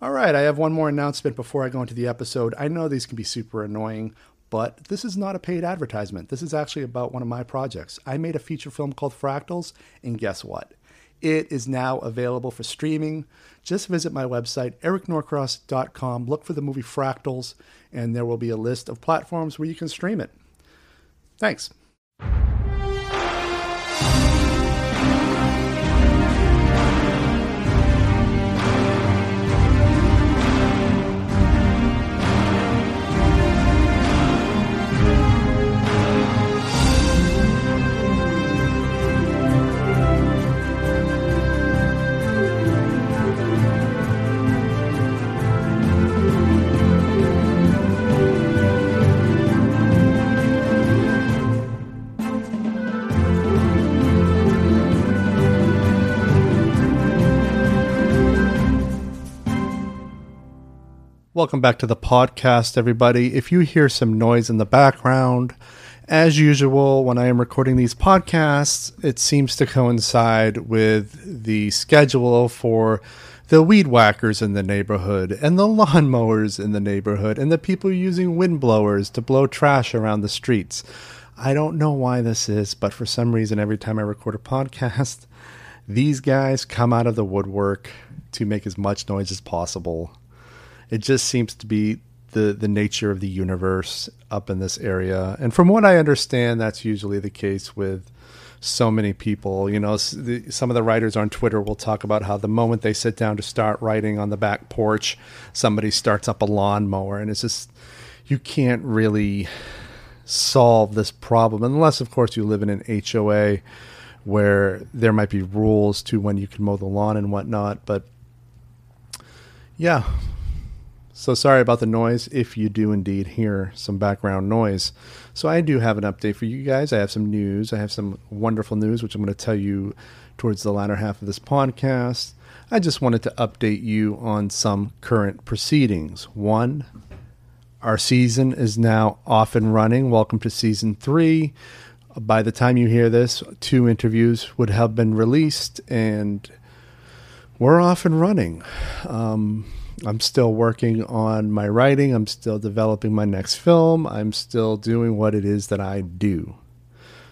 All right, I have one more announcement before I go into the episode. I know these can be super annoying, but this is not a paid advertisement. This is actually about one of my projects. I made a feature film called Fractals, and guess what? It is now available for streaming. Just visit my website, ericnorcross.com, look for the movie Fractals, and there will be a list of platforms where you can stream it. Thanks. Welcome back to the podcast, everybody. If you hear some noise in the background, as usual, when I am recording these podcasts, it seems to coincide with the schedule for the weed whackers in the neighborhood and the lawnmowers in the neighborhood and the people using wind blowers to blow trash around the streets. I don't know why this is, but for some reason, every time I record a podcast, these guys come out of the woodwork to make as much noise as possible it just seems to be the the nature of the universe up in this area. And from what I understand, that's usually the case with so many people. You know, some of the writers on Twitter will talk about how the moment they sit down to start writing on the back porch, somebody starts up a lawnmower, and it's just you can't really solve this problem unless, of course, you live in an HOA where there might be rules to when you can mow the lawn and whatnot. But yeah, so sorry about the noise if you do indeed hear some background noise. So I do have an update for you guys. I have some news. I have some wonderful news, which I'm going to tell you towards the latter half of this podcast. I just wanted to update you on some current proceedings. One, our season is now off and running. Welcome to season three. By the time you hear this, two interviews would have been released, and we're off and running. Um, I'm still working on my writing. I'm still developing my next film. I'm still doing what it is that I do.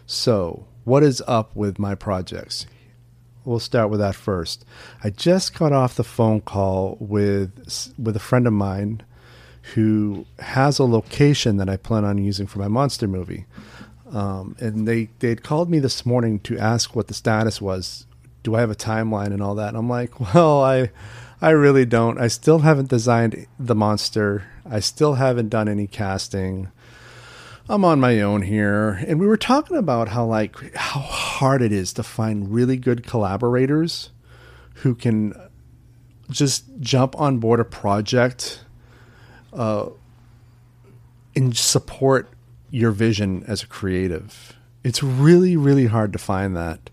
So, what is up with my projects? We'll start with that first. I just got off the phone call with with a friend of mine who has a location that I plan on using for my monster movie. Um, and they they had called me this morning to ask what the status was. Do I have a timeline and all that? And I'm like, well, I I really don't. I still haven't designed the monster. I still haven't done any casting. I'm on my own here. And we were talking about how like how hard it is to find really good collaborators who can just jump on board a project uh, and support your vision as a creative. It's really, really hard to find that.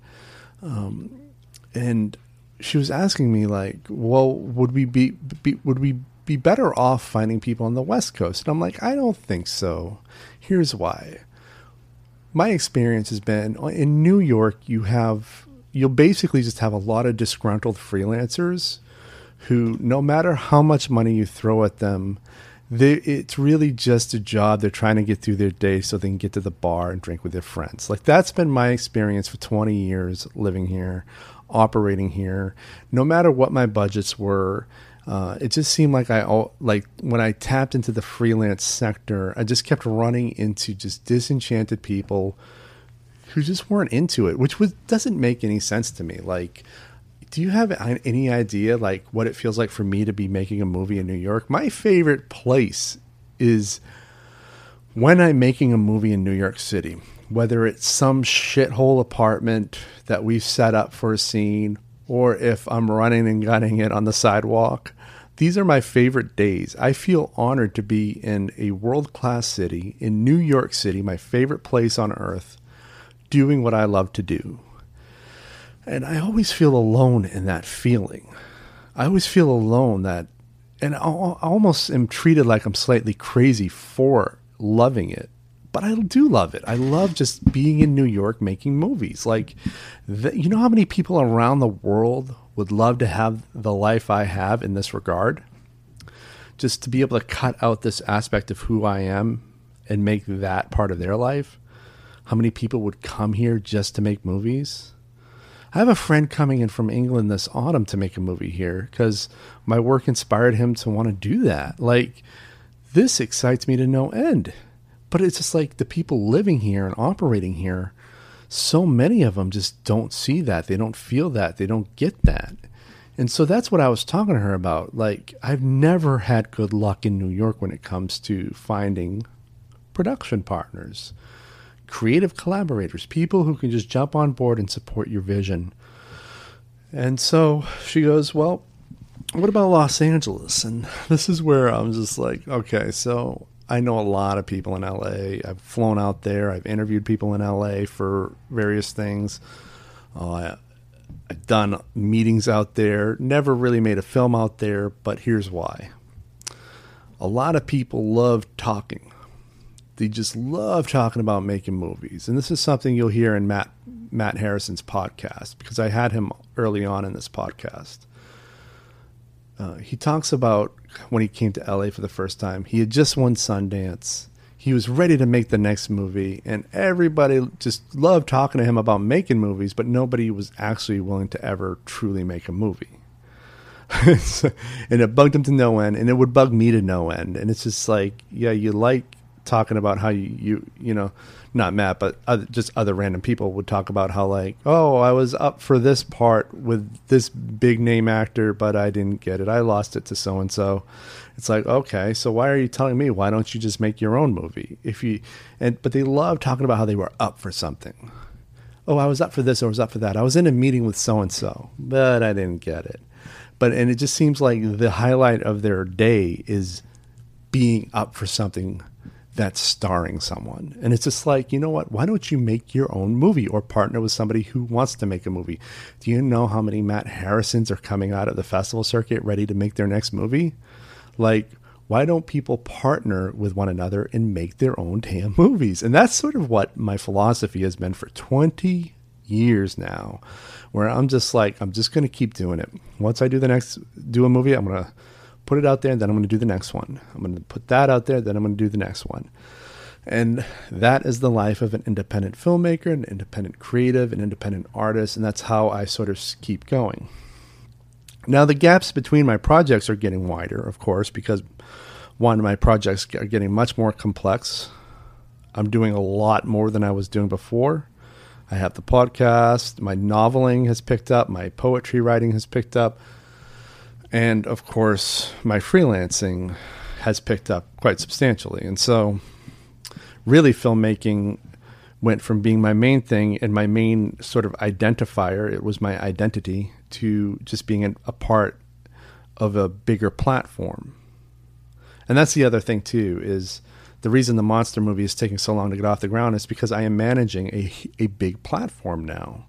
Um, and she was asking me like, well, would we be, be would we be better off finding people on the West Coast? And I'm like, I don't think so. Here's why. My experience has been uh, in New York, you have you'll basically just have a lot of disgruntled freelancers who, no matter how much money you throw at them, they, it's really just a job. They're trying to get through their day so they can get to the bar and drink with their friends. Like that's been my experience for 20 years living here operating here, no matter what my budgets were. Uh, it just seemed like I all, like when I tapped into the freelance sector, I just kept running into just disenchanted people who just weren't into it, which was doesn't make any sense to me. Like, do you have any idea like what it feels like for me to be making a movie in New York? My favorite place is when I'm making a movie in New York City, whether it's some shithole apartment that we've set up for a scene, or if I'm running and gunning it on the sidewalk, these are my favorite days. I feel honored to be in a world class city, in New York City, my favorite place on earth, doing what I love to do. And I always feel alone in that feeling. I always feel alone that, and I almost am treated like I'm slightly crazy for loving it. But I do love it. I love just being in New York making movies. Like, the, you know how many people around the world would love to have the life I have in this regard? Just to be able to cut out this aspect of who I am and make that part of their life. How many people would come here just to make movies? I have a friend coming in from England this autumn to make a movie here because my work inspired him to want to do that. Like, this excites me to no end. But it's just like the people living here and operating here, so many of them just don't see that. They don't feel that. They don't get that. And so that's what I was talking to her about. Like, I've never had good luck in New York when it comes to finding production partners creative collaborators, people who can just jump on board and support your vision. And so she goes, Well, what about Los Angeles? And this is where I'm just like, okay, so I know a lot of people in LA. I've flown out there, I've interviewed people in LA for various things. Uh, I've done meetings out there, never really made a film out there, but here's why. A lot of people love talking they just love talking about making movies. And this is something you'll hear in Matt Matt Harrison's podcast because I had him early on in this podcast. Uh, he talks about when he came to LA for the first time. He had just won Sundance. He was ready to make the next movie, and everybody just loved talking to him about making movies, but nobody was actually willing to ever truly make a movie. and it bugged him to no end, and it would bug me to no end. And it's just like, yeah, you like talking about how you you you know not Matt but other, just other random people would talk about how like oh I was up for this part with this big name actor but I didn't get it. I lost it to so and so it's like okay so why are you telling me? Why don't you just make your own movie? If you and but they love talking about how they were up for something. Oh I was up for this or I was up for that. I was in a meeting with so and so but I didn't get it. But and it just seems like the highlight of their day is being up for something that's starring someone. And it's just like, you know what? Why don't you make your own movie or partner with somebody who wants to make a movie? Do you know how many Matt Harrisons are coming out of the festival circuit ready to make their next movie? Like, why don't people partner with one another and make their own damn movies? And that's sort of what my philosophy has been for 20 years now, where I'm just like, I'm just going to keep doing it. Once I do the next, do a movie, I'm going to put it out there, and then I'm going to do the next one. I'm going to put that out there, then I'm going to do the next one. And that is the life of an independent filmmaker, an independent creative, an independent artist, and that's how I sort of keep going. Now, the gaps between my projects are getting wider, of course, because one, my projects are getting much more complex. I'm doing a lot more than I was doing before. I have the podcast, my noveling has picked up, my poetry writing has picked up. And of course, my freelancing has picked up quite substantially. And so, really, filmmaking went from being my main thing and my main sort of identifier, it was my identity, to just being a part of a bigger platform. And that's the other thing, too, is the reason the monster movie is taking so long to get off the ground is because I am managing a, a big platform now.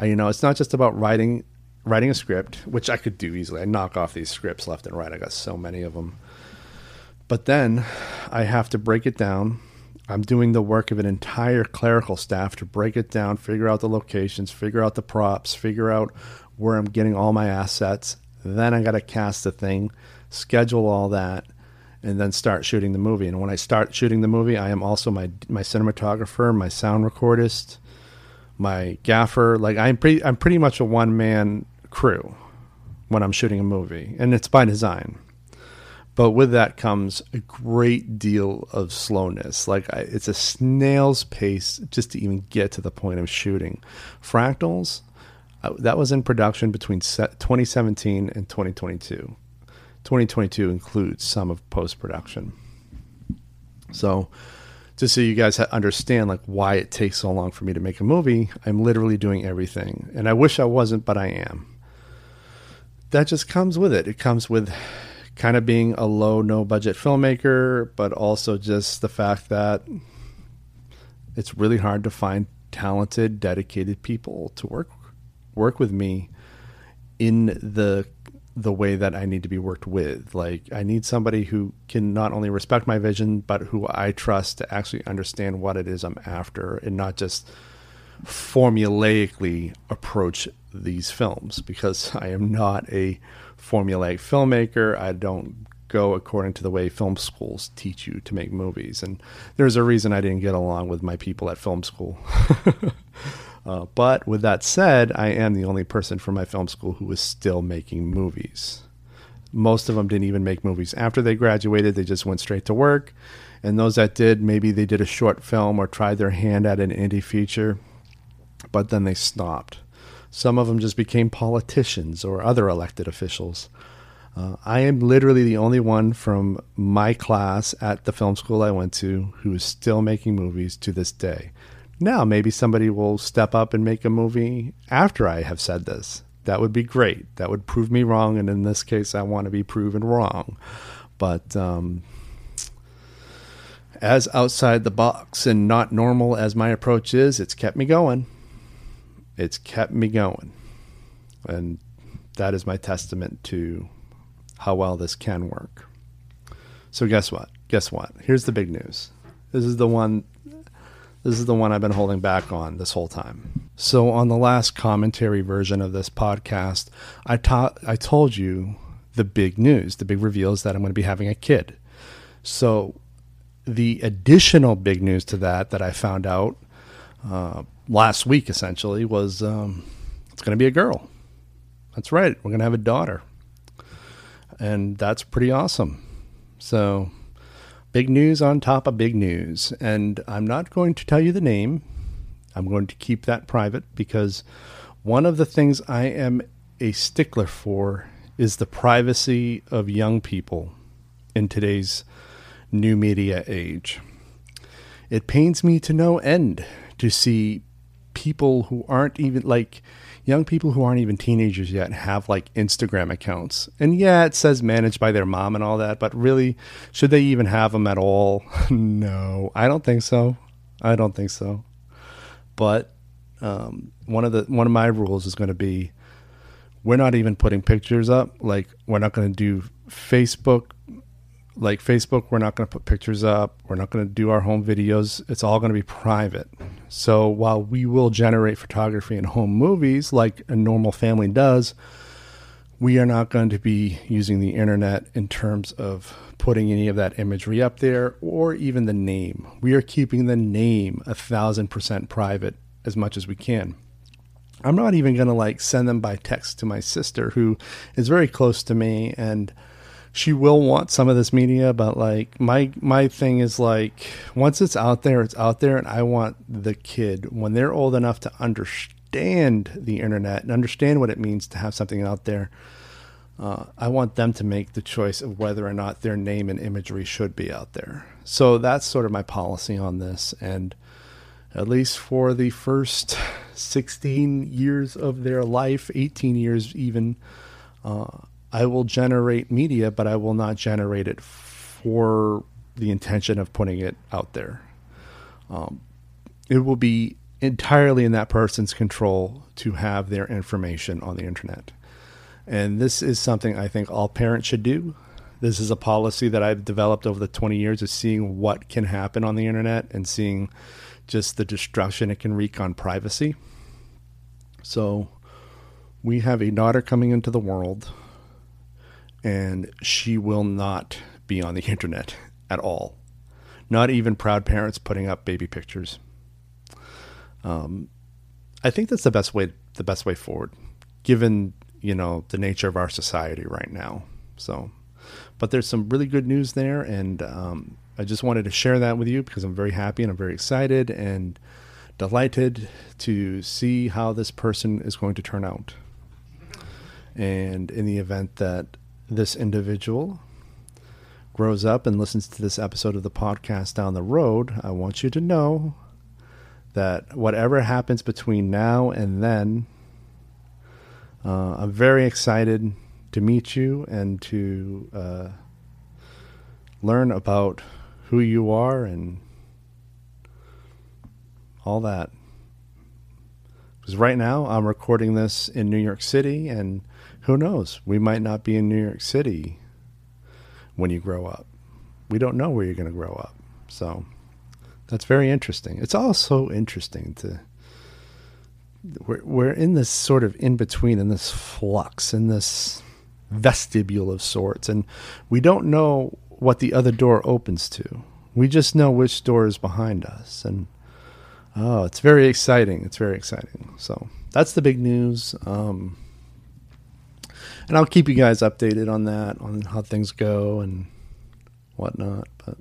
You know, it's not just about writing writing a script, which I could do easily. I knock off these scripts left and right. I got so many of them. But then I have to break it down. I'm doing the work of an entire clerical staff to break it down, figure out the locations, figure out the props, figure out where I'm getting all my assets. Then I got to cast the thing, schedule all that, and then start shooting the movie. And when I start shooting the movie, I am also my my cinematographer, my sound recordist, my gaffer. Like I'm pretty I'm pretty much a one man crew when I'm shooting a movie, and it's by design. But with that comes a great deal of slowness. Like I, it's a snail's pace just to even get to the point of shooting. Fractals, uh, that was in production between 2017 and 2022. 2022 includes some of post production. So, just so you guys understand like why it takes so long for me to make a movie, I'm literally doing everything. And I wish I wasn't, but I am. That just comes with it. It comes with kind of being a low no budget filmmaker, but also just the fact that it's really hard to find talented, dedicated people to work work with me in the the way that I need to be worked with. Like I need somebody who can not only respect my vision, but who I trust to actually understand what it is I'm after and not just formulaically approach these films because I am not a formulaic filmmaker. I don't go according to the way film schools teach you to make movies. And there's a reason I didn't get along with my people at film school. Uh, but with that said, I am the only person from my film school who is still making movies. Most of them didn't even make movies after they graduated, they just went straight to work. And those that did, maybe they did a short film or tried their hand at an indie feature, but then they stopped. Some of them just became politicians or other elected officials. Uh, I am literally the only one from my class at the film school I went to who is still making movies to this day. Now, maybe somebody will step up and make a movie after I have said this. That would be great. That would prove me wrong. And in this case, I want to be proven wrong. But um, as outside the box and not normal as my approach is, it's kept me going. It's kept me going. And that is my testament to how well this can work. So, guess what? Guess what? Here's the big news. This is the one this is the one I've been holding back on this whole time. So, on the last commentary version of this podcast, I, ta- I told you the big news, the big reveal is that I'm going to be having a kid. So, the additional big news to that that I found out uh, last week essentially was um, it's going to be a girl. That's right. We're going to have a daughter. And that's pretty awesome. So, Big news on top of big news. And I'm not going to tell you the name. I'm going to keep that private because one of the things I am a stickler for is the privacy of young people in today's new media age. It pains me to no end to see people who aren't even like young people who aren't even teenagers yet have like Instagram accounts. And yeah, it says managed by their mom and all that, but really, should they even have them at all? no, I don't think so. I don't think so. But um, one of the one of my rules is going to be we're not even putting pictures up. Like we're not going to do Facebook like Facebook, we're not going to put pictures up. We're not going to do our home videos. It's all going to be private. So while we will generate photography and home movies like a normal family does, we are not going to be using the internet in terms of putting any of that imagery up there or even the name. We are keeping the name a thousand percent private as much as we can. I'm not even going to like send them by text to my sister who is very close to me and she will want some of this media, but like my my thing is like once it's out there, it's out there, and I want the kid when they're old enough to understand the internet and understand what it means to have something out there. Uh, I want them to make the choice of whether or not their name and imagery should be out there. So that's sort of my policy on this, and at least for the first 16 years of their life, 18 years even. Uh, I will generate media, but I will not generate it for the intention of putting it out there. Um, it will be entirely in that person's control to have their information on the internet. And this is something I think all parents should do. This is a policy that I've developed over the 20 years of seeing what can happen on the internet and seeing just the destruction it can wreak on privacy. So, we have a daughter coming into the world and she will not be on the internet at all. Not even proud parents putting up baby pictures. Um, I think that's the best way the best way forward, given you know the nature of our society right now. So, but there's some really good news there, and um, I just wanted to share that with you because I'm very happy and I'm very excited and delighted to see how this person is going to turn out. And in the event that this individual grows up and listens to this episode of the podcast down the road, I want you to know that whatever happens between now and then, uh, I'm very excited to meet you and to uh, learn about who you are and all that. Because right now I'm recording this in New York City, and who knows, we might not be in New York City when you grow up. We don't know where you're going to grow up. So that's very interesting. It's also interesting to. We're, we're in this sort of in between, in this flux, in this vestibule of sorts, and we don't know what the other door opens to. We just know which door is behind us, and oh, it's very exciting. It's very exciting. So that's the big news. Um, and I'll keep you guys updated on that, on how things go and whatnot. But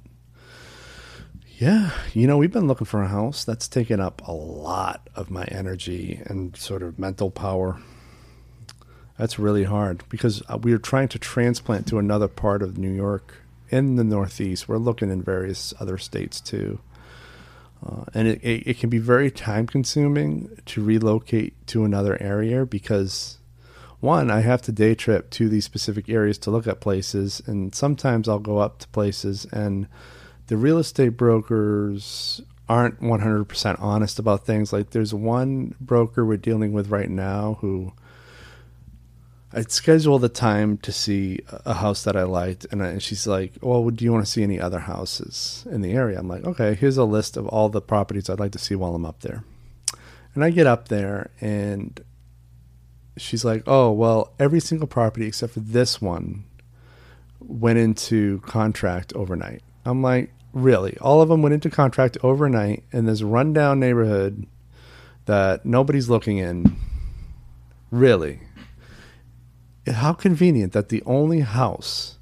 yeah, you know, we've been looking for a house that's taken up a lot of my energy and sort of mental power. That's really hard because uh, we are trying to transplant to another part of New York in the Northeast. We're looking in various other states too. Uh, and it, it, it, can be very time consuming to relocate to another area because one, I have to day trip to these specific areas to look at places, and sometimes I'll go up to places and the real estate brokers aren't 100% honest about things. Like there's one broker we're dealing with right now who I'd schedule the time to see a house that I liked, and, I, and she's like, "Well, do you want to see any other houses in the area?" I'm like, "Okay, here's a list of all the properties I'd like to see while I'm up there." And I get up there, and she's like, "Oh, well, every single property except for this one went into contract overnight." I'm like, "Really? All of them went into contract overnight in this rundown neighborhood that nobody's looking in? Really?" how convenient that the only house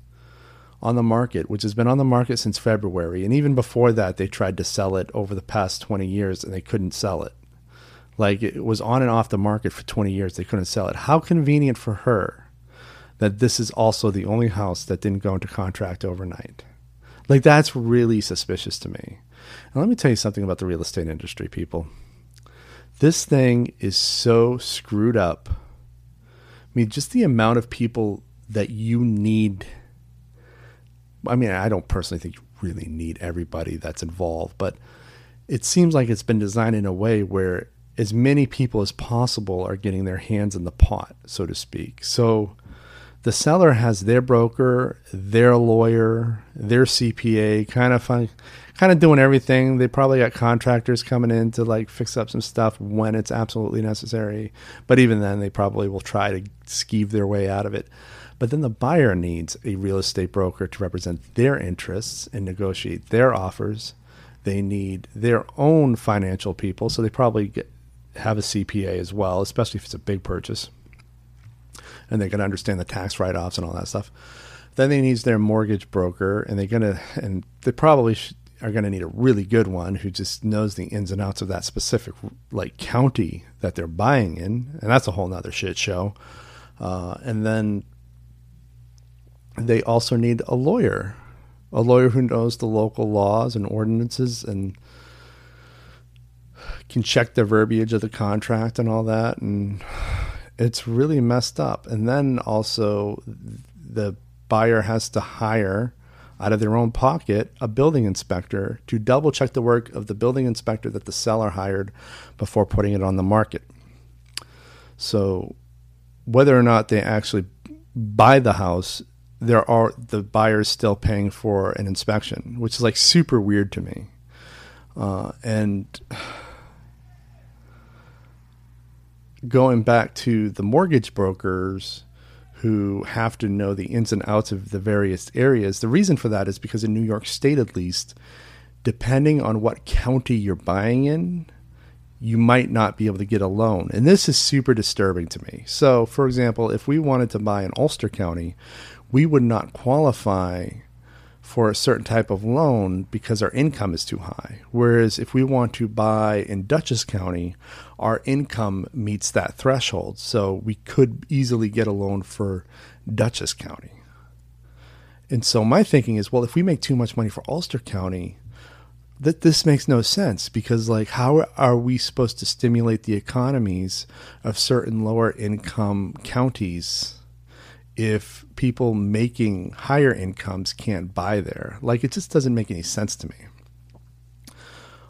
on the market, which has been on the market since February, and even before that, they tried to sell it over the past 20 years and they couldn't sell it. Like it was on and off the market for 20 years, they couldn't sell it. How convenient for her that this is also the only house that didn't go into contract overnight. Like that's really suspicious to me. And let me tell you something about the real estate industry, people. This thing is so screwed up I mean, just the amount of people that you need. I mean, I don't personally think you really need everybody that's involved, but it seems like it's been designed in a way where as many people as possible are getting their hands in the pot, so to speak. So the seller has their broker, their lawyer, their CPA, kind of fun, kind of doing everything. They probably got contractors coming in to like fix up some stuff when it's absolutely necessary. But even then, they probably will try to skeeve their way out of it. But then the buyer needs a real estate broker to represent their interests and negotiate their offers. They need their own financial people, so they probably get, have a CPA as well, especially if it's a big purchase. And they can understand the tax write offs and all that stuff. Then they need their mortgage broker, and they're gonna, and they probably are to need a really good one who just knows the ins and outs of that specific like county that they're buying in, and that's a whole nother shit show. Uh, and then they also need a lawyer, a lawyer who knows the local laws and ordinances and can check the verbiage of the contract and all that. And it's really messed up. And then also the buyer has to hire out of their own pocket a building inspector to double check the work of the building inspector that the seller hired before putting it on the market. So, whether or not they actually buy the house, there are the buyers still paying for an inspection, which is like super weird to me. Uh, and going back to the mortgage brokers who have to know the ins and outs of the various areas. The reason for that is because in New York State, at least, depending on what county you're buying in, you might not be able to get a loan. And this is super disturbing to me. So, for example, if we wanted to buy in Ulster County, we would not qualify for a certain type of loan because our income is too high. Whereas if we want to buy in Dutchess County, our income meets that threshold. So we could easily get a loan for Dutchess County. And so my thinking is, well, if we make too much money for Ulster County, that this makes no sense because like how are we supposed to stimulate the economies of certain lower income counties if people making higher incomes can't buy there. Like it just doesn't make any sense to me.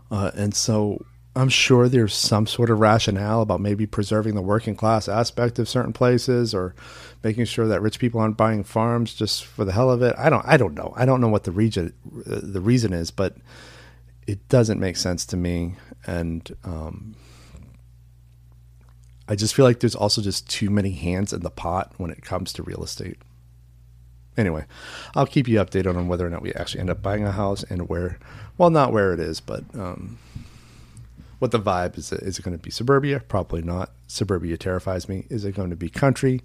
Uh, and so i'm sure there's some sort of rationale about maybe preserving the working class aspect of certain places or making sure that rich people aren't buying farms just for the hell of it. I don't i don't know. I don't know what the region the reason is but it doesn't make sense to me, and um, I just feel like there's also just too many hands in the pot when it comes to real estate. Anyway, I'll keep you updated on whether or not we actually end up buying a house and where. Well, not where it is, but um, what the vibe is. Is it going to be suburbia? Probably not. Suburbia terrifies me. Is it going to be country?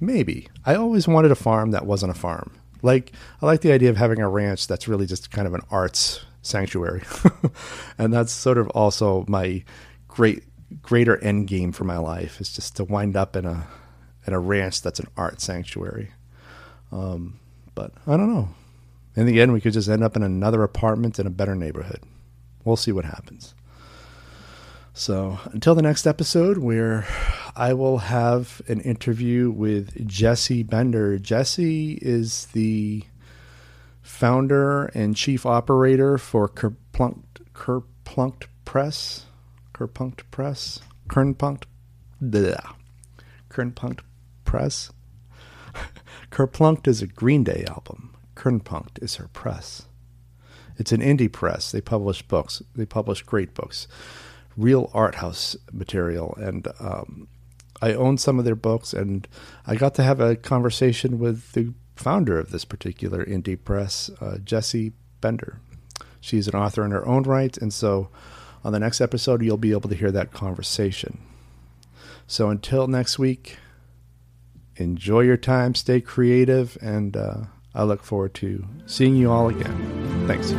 Maybe. I always wanted a farm that wasn't a farm. Like I like the idea of having a ranch that's really just kind of an arts sanctuary. and that's sort of also my great greater end game for my life is just to wind up in a in a ranch that's an art sanctuary. Um, but I don't know. In the end, we could just end up in another apartment in a better neighborhood. We'll see what happens. So until the next episode, where I will have an interview with Jesi Bender. Jesse is the founder and chief operator for Kerplunk, Kerplunk Press, Kerplunk Press, Kernpunkt, bleh, Kernpunkt Press. Kerplunk is a Green Day album. Kernpunkt is her press. It's an indie press. They publish books. They publish great books, real art house material. And um, I own some of their books, and I got to have a conversation with the founder of this particular indie press, uh, Jesi Bender. She's an author in her own right, and so on the next episode, you'll be able to hear that conversation. So until next week, enjoy your time, stay creative, and uh, I look forward to seeing you all again. Thanks.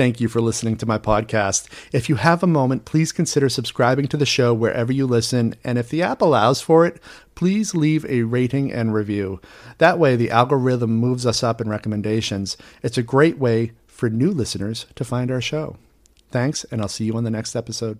Thank you for listening to my podcast. If you have a moment, please consider subscribing to the show wherever you listen. And if the app allows for it, please leave a rating and review. That way, the algorithm moves us up in recommendations. It's a great way for new listeners to find our show. Thanks, and I'll see you on the next episode.